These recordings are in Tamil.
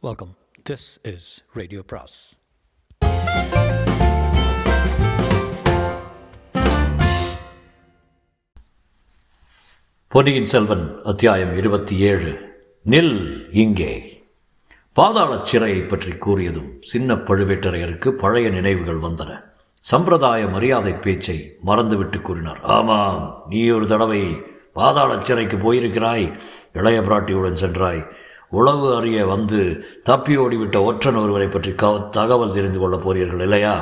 வெல்கம் திஸ் இஸ் ரேடியோ பிராஸ் பொன்னியின் செல்வன் அத்தியாயம் இருபத்தி ஏழு. நில் இங்கே. பாதாள சிறையை பற்றி கூறியதும் சின்ன பழுவேட்டரையருக்கு பழைய நினைவுகள் வந்தன. சம்பிரதாய மரியாதை பேச்சை மறந்துவிட்டு கூறினார். ஆமாம் நீ ஒரு தடவை பாதாள சிறைக்கு போயிருக்கிறாய் இளைய பிராட்டியுடன் சென்றாய். உளவு அறிய வந்து தப்பி ஓடிவிட்ட ஒற்றன் ஒருவரை பற்றி கவ தகவல் தெரிந்து கொள்ளப் போறீர்கள் இல்லையா?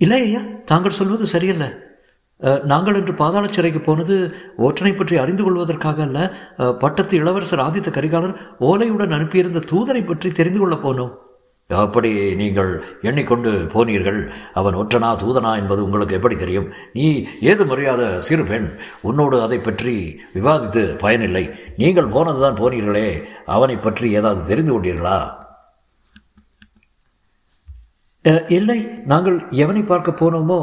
இல்லை ஐயா தாங்கள் சொல்வது சரியல்ல. நாங்கள் இன்று பாதாள சிறைக்கு போனது ஒற்றனை பற்றி அறிந்து கொள்வதற்காக அல்ல. பட்டத்து இளவரசர் ஆதித்த கரிகாலர் ஓலையுடன் அனுப்பியிருந்த தூதரை பற்றி தெரிந்து கொள்ளப் போனோம். அப்படி நீங்கள் எண்ணிக்கொண்டு போனீர்கள். அவன் ஒற்றனா தூதனா என்பது உங்களுக்கு எப்படி தெரியும்? நீ ஏது மரியாத சிறு பெண்? உன்னோடு அதை பற்றி விவாதித்து பயனில்லை. நீங்கள் போனதுதான் போனீர்களே. அவனை பற்றி ஏதாவது தெரிந்து கொண்டீர்களா? இல்லை. நாங்கள் எவனை பார்க்க போனோமோ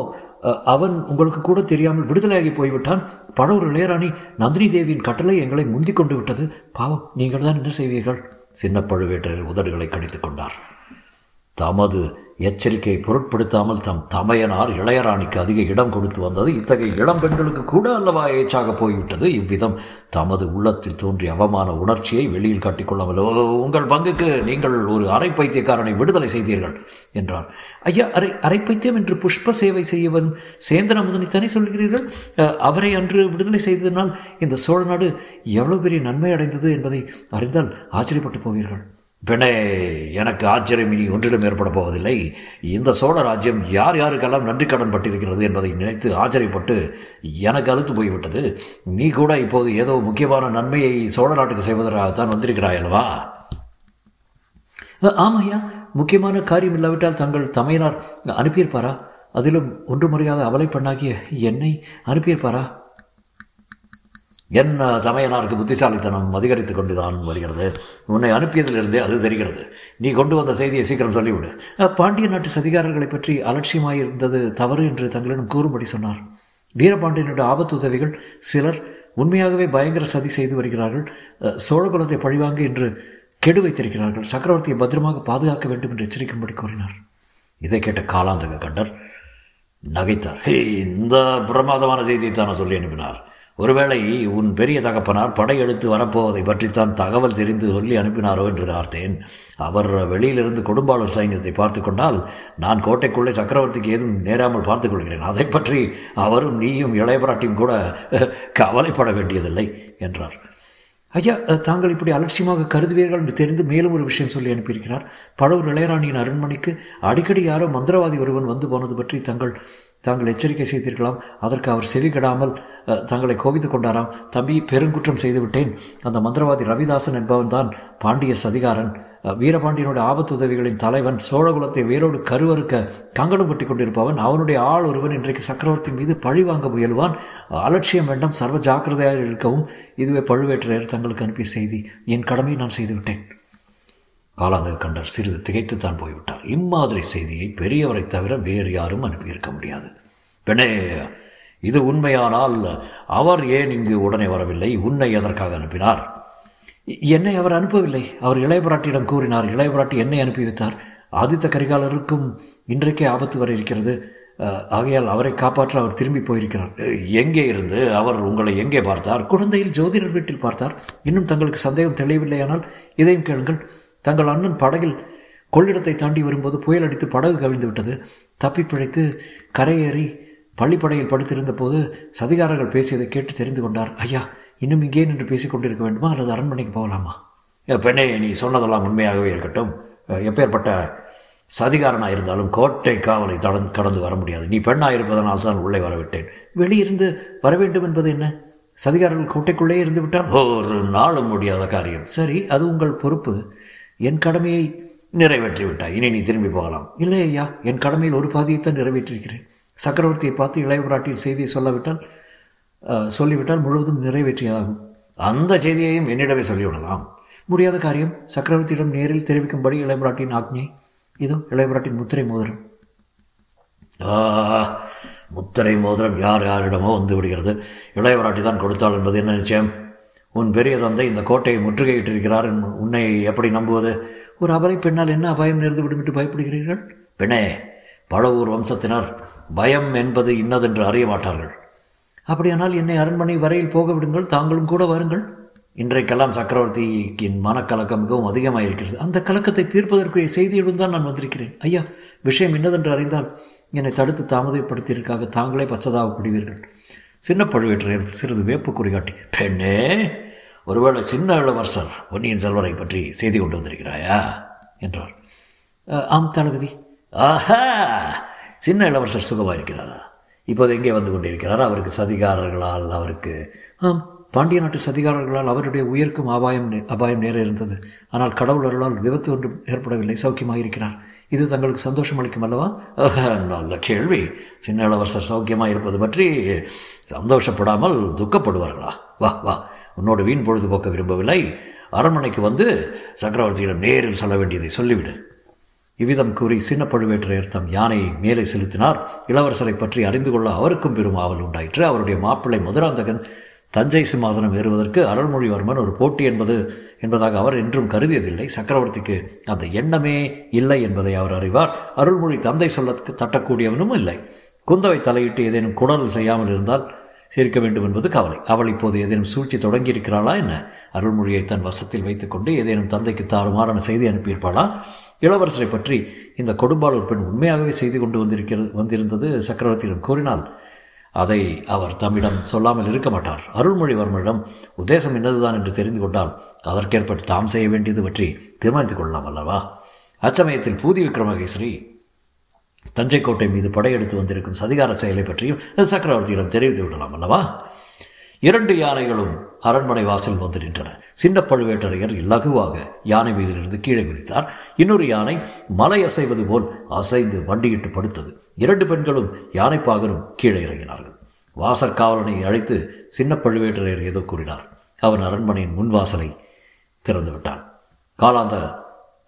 அவன் உங்களுக்கு கூட தெரியாமல் விடுதலையாகி போய்விட்டான். பழவூர் இளையராணி நந்தினி தேவியின் கட்டளை எங்களை முந்திக் கொண்டு விட்டது. பாவம் நீங்கள் தான் என்ன செய்வீர்கள்? சின்ன பழுவேட்டரர் உதடுகளை கடித்துக் கொண்டார். தமது எச்சரிக்கையை பொருட்படுத்தாமல் தம் தமையனார் இளையராணிக்கு அதிக இடம் கொடுத்து வந்தது. இத்தகைய இளம் பெண்களுக்கு கூட அல்லவா ஏச்சாக போய்விட்டது? இவ்விதம் தமது உள்ளத்தில் தோன்றிய அவமான உணர்ச்சியை வெளியில் காட்டிக்கொள்ளாமல் உங்கள் பங்குக்கு நீங்கள் ஒரு அரை பைத்தியக்காரனை விடுதலை செய்தீர்கள் என்றார். ஐயா அரை அரை பைத்தியம் என்று புஷ்ப சேவை செய்யவன் சேந்தன தனி சொல்கிறீர்கள்? அவரை அன்று விடுதலை செய்ததனால் இந்த சோழ நாடு எவ்வளவு பெரிய நன்மை அடைந்தது என்பதை அறிந்தால் ஆச்சரியப்பட்டு போவீர்கள். பெண்ணே எனக்கு ஆச்சரியம் இனி ஒன்றிலும் ஏற்பட போவதில்லை. இந்த சோழ ராஜ்யம் யார் யாருக்கெல்லாம் நன்றி கடன் பட்டிருக்கிறது என்பதை நினைத்து ஆச்சரியப்பட்டு எனக்கு அழுத்து போய்விட்டது. நீ கூட இப்போது ஏதோ முக்கியமான நன்மையை சோழ நாட்டுக்கு செய்வதற்காகத்தான் வந்திருக்கிறாய் அல்லவா? ஆமையா முக்கியமான காரியம் இல்லாவிட்டால் தங்கள் தமையனார் அனுப்பியிருப்பாரா? அதிலும் ஒன்று முறையாக அவலை பண்ணாகிய என்னை அனுப்பியிருப்பாரா? என்ன தமையனாருக்கு புத்திசாலித்தனம் அதிகரித்துக் கொண்டுதான் வருகிறது? உன்னை அனுப்பியதிலிருந்தே அது தெரிகிறது. நீ கொண்டு வந்த செய்தியை சீக்கிரம் சொல்லிவிடு. பாண்டிய நாட்டு சதிகாரர்களை பற்றி அலட்சியமாயிருந்தது தவறு என்று தங்களிடம் கூறும்படி சொன்னார். வீரபாண்டியனுடைய ஆபத்து உதவிகள் சிலர் உண்மையாகவே பயங்கர சதி செய்து வருகிறார்கள். சோழ சோழகுலத்தை பழிவாங்க என்று கெடு வைத்திருக்கிறார்கள். சக்கரவர்த்தியை பத்திரமாக பாதுகாக்க வேண்டும் என்று எச்சரிக்கும்படி கூறினார். இதை கேட்ட காலாந்தக கண்டர் நகைத்தார். "ஹே, இந்த பிரமாதமான செய்தியை தானே சொல்லி அனுப்பினார். ஒருவேளை உன் பெரிய தகப்பனார் படையெடுத்து வரப்போவதை பற்றித்தான் தகவல் தெரிந்து சொல்லி அனுப்பினாரோ என்று பார்த்தேன். அவர் வெளியிலிருந்து கொடும்பாளூர் சைன்யத்தை பார்த்து கொண்டால் நான் கோட்டைக்குள்ளே சக்கரவர்த்திக்கு ஏதும் நேராமல் பார்த்துக் கொள்கிறேன். அதை பற்றி அவரும் நீயும் இளையபராட்டியும் கூட கவலைப்பட வேண்டியதில்லை என்றார். ஐயா தாங்கள் இப்படி அலட்சியமாக கருதுவீர்கள் என்று தெரிந்து மேலும் ஒரு விஷயம் சொல்லி அனுப்பியிருக்கிறார். பழவூர் இளையராணியின் அரண்மனைக்கு அடிக்கடி யாரோ மந்திரவாதி ஒருவன் வந்து போனது பற்றி தங்கள் தாங்கள் எச்சரிக்கை செய்திருக்கலாம் அதற்கு அவர் செவி கெடாமல் தங்களை கோபித்துக் கொண்டாராம். தம்பி பெருங்குற்றம் செய்துவிட்டேன் அந்த மந்திரவாதி ரவிதாசன் என்பவன் தான் பாண்டிய சதிகாரன். வீரபாண்டியனுடைய ஆபத்து உதவிகளின் தலைவன் சோழகுலத்தை வேரோடு கருவறுக்க கங்கணம் கட்டி கொண்டிருப்பவன் அவனுடைய ஆள் ஒருவன் இன்றைக்கு சக்கரவர்த்தி மீது பழி வாங்க முயல்வான். அலட்சியம் வேண்டாம் சர்வ ஜாக்கிரதையாக இருக்கவும். இதுவே பழுவேற்றையர் தங்களுக்கு அனுப்பிய செய்தி. என் கடமையை நான் செய்துவிட்டேன். காலாந்தக கண்டர் சிறிது திகைத்துத்தான் போய்விட்டார். இம்மாதிரி செய்தியை பெரியவரை தவிர வேறு யாரும் அனுப்பியிருக்க முடியாது. பெண்ணே இது உண்மையானால் அவர் ஏன் இங்கு உடனே வரவில்லை? உன்னை எதற்காக அனுப்பினார்? என்னை அவர் அனுப்பவில்லை. அவர் இளையபிராட்டியிடம் கூறினார் இளையபிராட்டி என்னை அனுப்பி வைத்தார். ஆதித்த கரிகாலருக்கும் இன்றைக்கே ஆபத்து வர இருக்கிறது. ஆகையால் அவரை காப்பாற்ற அவர் திரும்பி போயிருக்கிறார். எங்கே இருந்து? அவர் உங்களை எங்கே பார்த்தார்? குழந்தையில் ஜோதிடர் வீட்டில் பார்த்தார். இன்னும் தங்களுக்கு சந்தேகம் தெளியவில்லையானால் இதையும் கேளுங்கள். தங்கள் அண்ணன் படகில் கொள்ளிடத்தை தாண்டி வரும்போது புயல் அடித்து படகு கவிழ்ந்து விட்டது தப்பி பிழைத்து கரையேறி பள்ளிப்படையில் படுத்திருந்த போது சதிகாரர்கள் பேசியதை கேட்டு தெரிந்து கொண்டார். ஐயா இன்னும் இங்கே நின்று பேசிக் கொண்டிருக்க வேண்டுமா? அல்லது அரண்மனைக்கு போகலாமா? பெண்ணே நீ சொன்னதெல்லாம் உண்மையாகவே இருக்கட்டும். எப்பேற்பட்ட சதிகாரனாக இருந்தாலும் கோட்டை காவலை தடந்து கடந்து வர முடியாது. நீ பெண்ணாக இருப்பதனால் தான் உள்ளே வரவிட்டேன். வெளியிருந்து வர வேண்டும் என்பது என்ன? சதிகாரர்கள் கோட்டைக்குள்ளே இருந்து விட்டால்? ஒரு நாளும் முடியாத காரியம். சரி அது உங்கள் பொறுப்பு. என் கடமையை நிறைவேற்றிவிட்டாய். இனி நீ திரும்பி போகலாம். இல்லை ஐயா என் கடமையில் ஒரு பாதியைத்தான் நிறைவேற்றிருக்கிறேன். சக்கரவர்த்தியை பார்த்து இளையபிராட்டியின் செய்தியை சொல்லாவிட்டால் சொல்லிவிட்டால் முழுவதும் நிறைவேற்றியாகும். அந்த செய்தியையும் என்னிடமே சொல்லிவிடலாம். முடியாத காரியம் சக்கரவர்த்தியிடம் நேரில் தெரிவிக்கும்படி இளையபிராட்டியின் ஆக்ஞை. இதோ இளையபிராட்டின் முத்திரை மோதிரம். முத்திரை மோதிரம் யார் யாரிடமோ வந்து விடுகிறது. இளையபிராட்டி தான் கொடுத்தாள் என்பது என்ன நிச்சயம்? உன் பெரிய தந்தை இந்த கோட்டையை முற்றுகையிட்டிருக்கிறார் உன்னை எப்படி நம்புவது? ஒரு அபலை பெண்ணால் என்ன அபாயம் நேர்ந்து விடும் என்று பயப்படுகிறீர்கள்? பெண்ணே பழவூர் வம்சத்தினர் பயம் என்பது இன்னதென்று அறிய மாட்டார்கள். அப்படியானால் என்னை அரண்மனை வரையில் போக விடுங்கள் தாங்களும் கூட வாருங்கள். இன்றைக்கெல்லாம் சக்கரவர்த்தியின் மனக்கலக்கம் மிகவும் அதிகமாக இருக்கிறது அந்த கலக்கத்தை தீர்ப்பதற்கு செய்தியுடன் தான் நான் வந்திருக்கிறேன். ஐயா விஷயம் இன்னதென்று அறிந்தால் என்னை தடுத்து தாமதப்படுத்தியதற்காக தாங்களே பச்சதாகப்படுவீர்கள் சின்ன பழுவேற்றையர் சிறிது வேப்பு குறிகாட்டி பெண்ணே ஒருவேளை சின்ன இளவரசர் பொன்னியின் செல்வரை பற்றி செய்தி கொண்டு வந்திருக்கிறாயா? என்றார். ஆம் தளபதி. ஆஹா! சின்ன இளவரசர் சுகமாக இருக்கிறாரா? இப்போது எங்கே வந்து கொண்டிருக்கிறார்? அவருக்கு சதிகாரர்களால் அவருக்கு ஆம் பாண்டிய நாட்டு சதிகாரர்களால் அவருடைய உயிர்க்கும் அபாயம் நே- அபாயம் நேர இருந்தது. ஆனால் கடவுள் அருளால் விபத்து ஒன்றும் ஏற்படவில்லை. சௌக்கியமாக இருக்கிறார். இது தங்களுக்கு சந்தோஷம் அளிக்கும் அல்லவா? நல்ல கேள்வி. சின்ன இளவரசர் சௌக்கியமாக இருப்பது பற்றி சந்தோஷப்படாமல் துக்கப்படுவார்களா? வா வா. உன்னோடு வீண் பொழுதுபோக்க விரும்பவில்லை. அரண்மனைக்கு வந்து சக்கரவர்த்தியிடம் நேரில் சொல்ல வேண்டியதை சொல்லிவிடு. இவ்விதம் கூறி சின்ன பழுவேற்றையர் தம் யானையை மேலே செலுத்தினார். இளவரசரை பற்றி அறிந்து கொள்ள அவருக்கும் பெரும் ஆவல் உண்டாயிற்று. அவருடைய மாப்பிள்ளை மதுராந்தகன் தஞ்சை சிம்மாசனம் ஏறுவதற்கு அருள்மொழிவர்மன் ஒரு போட்டி என்பது என்பதாக அவர் என்றும் கருதியதில்லை. சக்கரவர்த்திக்கு அந்த எண்ணமே இல்லை என்பதை அவர் அறிவார். அருள்மொழி தந்தை சொல்ல தட்டக்கூடியவனும் இல்லை. குந்தவை தலையிட்டு ஏதேனும் குடல் செய்யாமல் இருந்தால் சேர்க்க வேண்டும் என்பது கவலை. அவள் இப்போது ஏதேனும் சூழ்ச்சி தொடங்கியிருக்கிறாளா என்ன? அருள்மொழியை தன் வசத்தில் வைத்துக்கொண்டு ஏதேனும் தந்தைக்கு தாறுமாறான செய்தி அனுப்பியிருப்பாளா? இளவரசரை பற்றி இந்த கொடும்பாளூர் பெண் உண்மையாகவே செய்து கொண்டு வந்திருக்கிறது வந்திருந்தது சக்கரவர்த்தியிடம் கூறினால் அதை அவர் தம்மிடம் சொல்லாமல் இருக்க மாட்டார். அருள்மொழிவர்மனிடம் உத்தேசம் என்னதுதான் என்று தெரிந்து கொண்டால் அதற்கேற்பட்டு தாம் செய்ய வேண்டியது பற்றி தீர்மானித்துக் கொள்ளலாம் அல்லவா? அச்சமயத்தில் பூதி விக்ரமகேசரி தஞ்சை கோட்டை மீது படையெடுத்து வந்திருக்கும் சதிகார செயலை பற்றியும் சக்கரவர்த்தியிடம் தெரிவித்து விடலாம் அல்லவா? இரண்டு யானைகளும் அரண்மனை வாசல் வந்து நின்றன. சின்ன பழுவேட்டரையர் இலகுவாக யானை மீதிலிருந்து கீழே குதித்தார். இன்னொரு யானை மலை அசைவது போல் அசைந்து வண்டியிட்டு படுத்தது. இரண்டு பெண்களும் யானைப்பாகனும் கீழே இறங்கினார்கள். வாசற் காவலனை அழைத்து சின்ன பழுவேட்டரையர் ஏதோ கூறினார். அவன் அரண்மனையின் முன்வாசலை திறந்து விட்டான் காலாந்த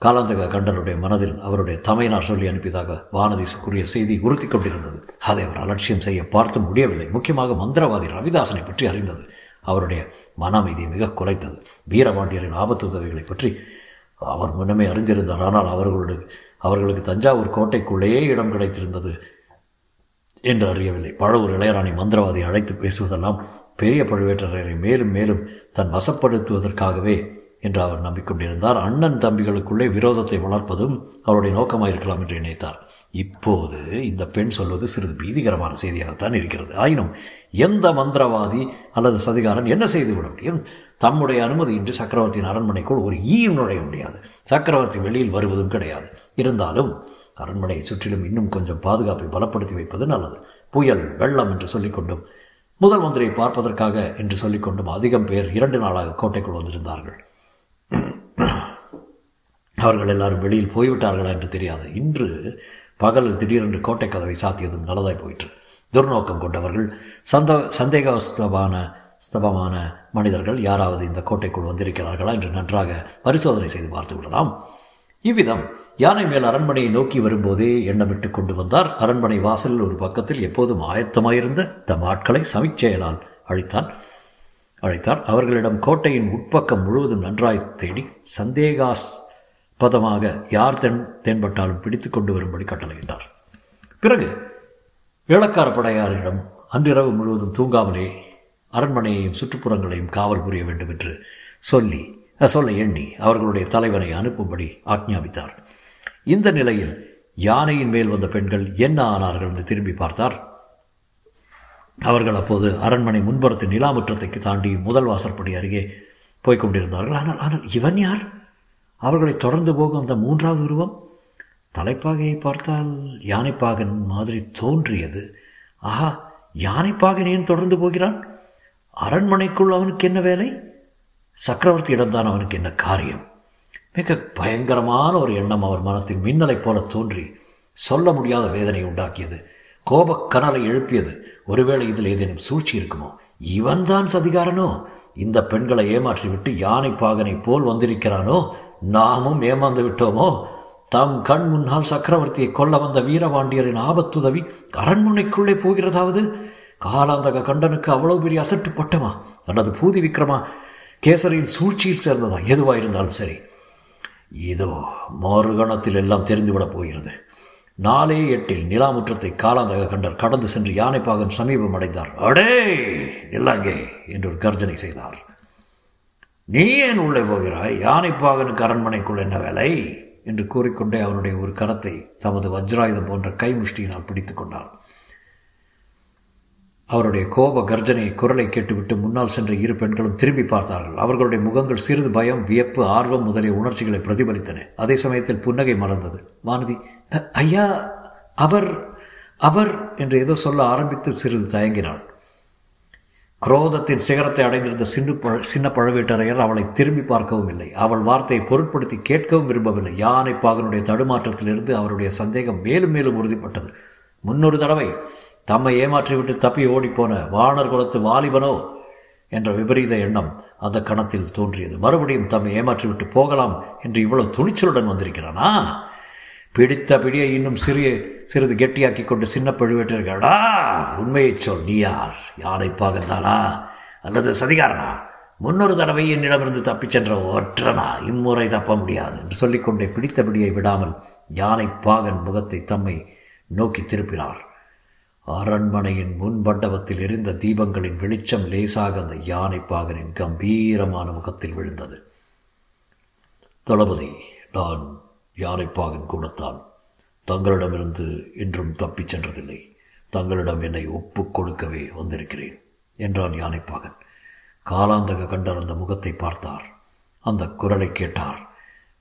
காலாந்தக கண்டனுடைய மனதில் அவருடைய தமையனார் சொல்லி அனுப்பியதாக வானதி கூறிய செய்தி உறுத்தி கொண்டிருந்தது. அதை அவர் அலட்சியம் செய்ய பார்த்து முடியவில்லை. முக்கியமாக மந்திரவாதி ரவிதாசனை பற்றி அறிந்தது. அவருடைய மன அமைதி மிக குறைத்தது. வீரபாண்டியரின் ஆபத்து உதவிகளை பற்றி அவர் முன்னமே அறிந்திருந்தார். ஆனால் அவர்களுடைய அவர்களுக்கு தஞ்சாவூர் கோட்டைக்குள்ளேயே இடம் கிடைத்திருந்தது என்று அறியவில்லை. பழவூர் இளையராணி மந்திரவாதி அழைத்து பேசுவதெல்லாம் பெரிய பழுவேட்டரையரை மேலும் மேலும் தன் வசப்படுத்துவதற்காகவே என்று அவர் நம்பிக்கொண்டிருந்தார். அண்ணன் தம்பிகளுக்குள்ளே விரோதத்தை வளர்ப்பதும் அவருடைய நோக்கமாயிருக்கலாம் என்று நினைத்தார். இப்போது இந்த பெண் சொல்வது சிறிது பீதிகரமான செய்தியாகத்தான் இருக்கிறது. ஆயினும் எந்த மந்திரவாதி அல்லது சதிகாரன் என்ன செய்து விட முடியும் தம்முடைய அனுமதியின்றி சக்கரவர்த்தியின் அரண்மனைக்குள் ஒரு ஈயும் நுழைய முடியாது. சக்கரவர்த்தி வெளியில் வருவதும் கிடையாது. இருந்தாலும் அரண்மனையை சுற்றிலும் இன்னும் கொஞ்சம் பாதுகாப்பை பலப்படுத்தி வைப்பது நல்லது. புயல் வெள்ளம் என்று சொல்லிக்கொண்டும் முதல் மந்திரியை பார்ப்பதற்காக என்று சொல்லிக்கொண்டும் அதிகம் பேர் இரண்டு நாளாக கோட்டைக்குள் வந்திருந்தார்கள். அவர்கள் எல்லாரும் வெளியில் போய்விட்டார்களா என்று தெரியாது. இன்று பகலில் திடீரென்று கோட்டை கதவை சாத்தியதும் நல்லதாய் போயிற்று. துர்நோக்கம் கொண்டவர்கள் சந்த சந்தேகஸ்தபான ஸ்தபமான மனிதர்கள் யாராவது இந்த கோட்டைக்குள் வந்திருக்கிறார்களா என்று நன்றாக பரிசோதனை செய்து பார்த்து விடலாம். இவ்விதம் யானை மேல் அரண்மனையை நோக்கி வரும்போதே எண்ணமிட்டு கொண்டு வந்தார். அரண்மனை வாசலில் ஒரு பக்கத்தில் எப்போதும் ஆயத்தமாயிருந்த தம் ஆட்களை சமிச்செயலால் அழித்தான். அழைத்தார். அவர்களிடம் கோட்டையின் உட்பக்கம் முழுவதும் நன்றாய் தேடி சந்தேகாஸ்பதமாக யார் தென் தென்பட்டாலும் பிடித்து கொண்டு வரும்படி கட்டளையிட்டார். பிறகு வேளக்கார படையாரிடம் அன்றிரவு முழுவதும் தூங்காமலே அரண்மனையையும் சுற்றுப்புறங்களையும் காவல் புரிய வேண்டும் என்று சொல்லி சொல்ல எண்ணி அவர்களுடைய தலைவனை அனுப்பும்படி ஆக்ஞாபித்தார். இந்த நிலையில் யானையின் மேல் வந்த பெண்கள் என்ன ஆனார்கள் என்று திரும்பி பார்த்தார். அவர்கள் அப்போது அரண்மனை முன்புறத்து நிலாமுற்றத்தை தாண்டி முதல் வாசற்படி அருகே போய்க் கொண்டிருந்தார்கள் ஆனால் ஆனால் இவன் யார்? அவர்களை தொடர்ந்து போகும் அந்த மூன்றாவது உருவம். தலைப்பாகையை பார்த்தால் யானைப்பாகன் மாதிரி தோன்றியது. ஆஹா யானைப்பாகன் ஏன் தொடர்ந்து போகிறான்? அரண்மனைக்குள் அவனுக்கு என்ன வேலை? சக்கரவர்த்தியிடம்தான் அவனுக்கு என்ன காரியம்? மிக பயங்கரமான ஒரு எண்ணம் அவர் மனத்தில் மின்னலைப் போல தோன்றி சொல்ல முடியாத வேதனை உண்டாக்கியது. கோபக்கனலை எழுப்பியது. ஒருவேளை இதில் ஏதேனும் சூழ்ச்சி இருக்குமோ? இவன்தான் சதிகாரனோ? இந்த பெண்களை ஏமாற்றிவிட்டு யானை பாகனை போல் வந்திருக்கிறானோ? நாமும் ஏமாந்து விட்டோமோ? தம் கண் முன்னால் சக்கரவர்த்தியை கொல்ல வந்த வீரபாண்டியரின் ஆபத்துதவி அரண்மனைக்குள்ளே போகிறதாவது? காலாந்தக கண்டனுக்கு அவ்வளவு பெரிய அசட்டு பட்டமா? அல்லது பூதி விக்ரமா? கேசரியின் சூழ்ச்சியில் சேர்ந்ததா? எதுவாக இருந்தாலும் சரி. இதோ மறுகணத்தில் எல்லாம் தெரிந்துவிடப் போகிறது. நாலே எட்டில் நிலாமுற்றத்தை காலாந்தக கண்டர் கடந்து சென்று யானைப்பாகன் சமீபம் அடைந்தார். அடே நில்லாங்கே என்று ஒரு கர்ஜனை செய்தார். நீ ஏன் உள்ளே போகிறாய்? யானைப்பாகனுக்கு அரண்மனைக்குள் என்ன வேலை? என்று கூறிக்கொண்டே அவனுடைய ஒரு கரத்தை தமது வஜ்ராயுதம் போன்ற கைமுஷ்டியினால் பிடித்துக் கொண்டார் அவருடைய கோப கர்ஜனை குரலை கேட்டுவிட்டு முன்னால் சென்ற இரு பெண்களும் திரும்பி பார்த்தார்கள். அவர்களுடைய முகங்கள் சிறிது பயம் வியப்பு ஆர்வம் முதலிய உணர்ச்சிகளை பிரதிபலித்தன. அதே சமயத்தில் புன்னகை மலர்ந்தது. வானதி ஐயா அவர் அவர் என்று ஏதோ சொல்ல ஆரம்பித்து சிறிது தயங்கினாள். குரோதத்தின் சிகரத்தை அடைந்திருந்த சின்ன பழ சின்ன பழுவேட்டரையர் அவளை திரும்பி பார்க்கவும் இல்லை. அவள் வார்த்தையை பொருட்படுத்தி கேட்கவும் விரும்பவில்லை. யானை பாகனுடைய தடுமாற்றத்திலிருந்து அவருடைய சந்தேகம் மேலும் மேலும் உறுதிப்பட்டது. முன்னொரு தடவை தம்மை ஏமாற்றிவிட்டு தப்பி ஓடிப்போன வானர் குலத்து வாலிபனோ என்ற விபரீத எண்ணம் அந்த கணத்தில் தோன்றியது. மறுபடியும் தம்மை ஏமாற்றிவிட்டு போகலாம் என்று இவ்வளவு துணிச்சலுடன் வந்திருக்கிறானா? பிடித்த பிடியை இன்னும் சிறிய சிறிது கெட்டியாக்கி கொண்டு சின்ன பழுவேட்டர்களா உண்மையை சொல் நீ யார்? யானை பாகந்தானா? அல்லது சதிகாரனா? முன்னொரு தடவை என்னிடமிருந்து தப்பிச் சென்ற ஒற்றனா? இம்முறை தப்ப முடியாது என்று சொல்லிக்கொண்டே பிடித்த பிடியை விடாமல் யானை பாகன் முகத்தை தம்மை நோக்கி திருப்பினார். அரண்மனையின் முன் மண்டபத்தில் எரிந்த தீபங்களின் வெளிச்சம் லேசாக அந்த யானைப்பாகனின் கம்பீரமான முகத்தில் விழுந்தது. தளபதி நான் யானைப்பாகன் கூடத்தான். தங்களிடமிருந்து இன்றும் தப்பிச் சென்றதில்லை. தங்களிடம் என்னை ஒப்புக் கொடுக்கவே வந்திருக்கிறேன் என்றான் யானைப்பாகன் காலாந்தக கண்டர் அந்த முகத்தை பார்த்தார். அந்த குரலை கேட்டார்.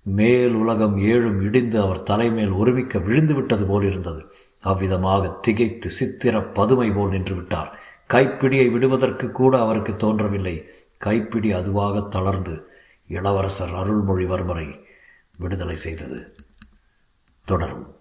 மேல் உலகம் ஏழும் இடிந்து அவர் தலைமேல் ஒருமிக்க விழுந்து விட்டது போல் இருந்தது அவ்விதமாக திகைத்து சித்திர பதுமை போல் நின்று விட்டார். கைப்பிடியை விடுவதற்கு கூட அவருக்கு தோன்றவில்லை. கைப்பிடி அதுவாக தளர்ந்து இளவரசர் அருள்மொழிவர்மரை விடுதலை செய்தது. தொடரும்.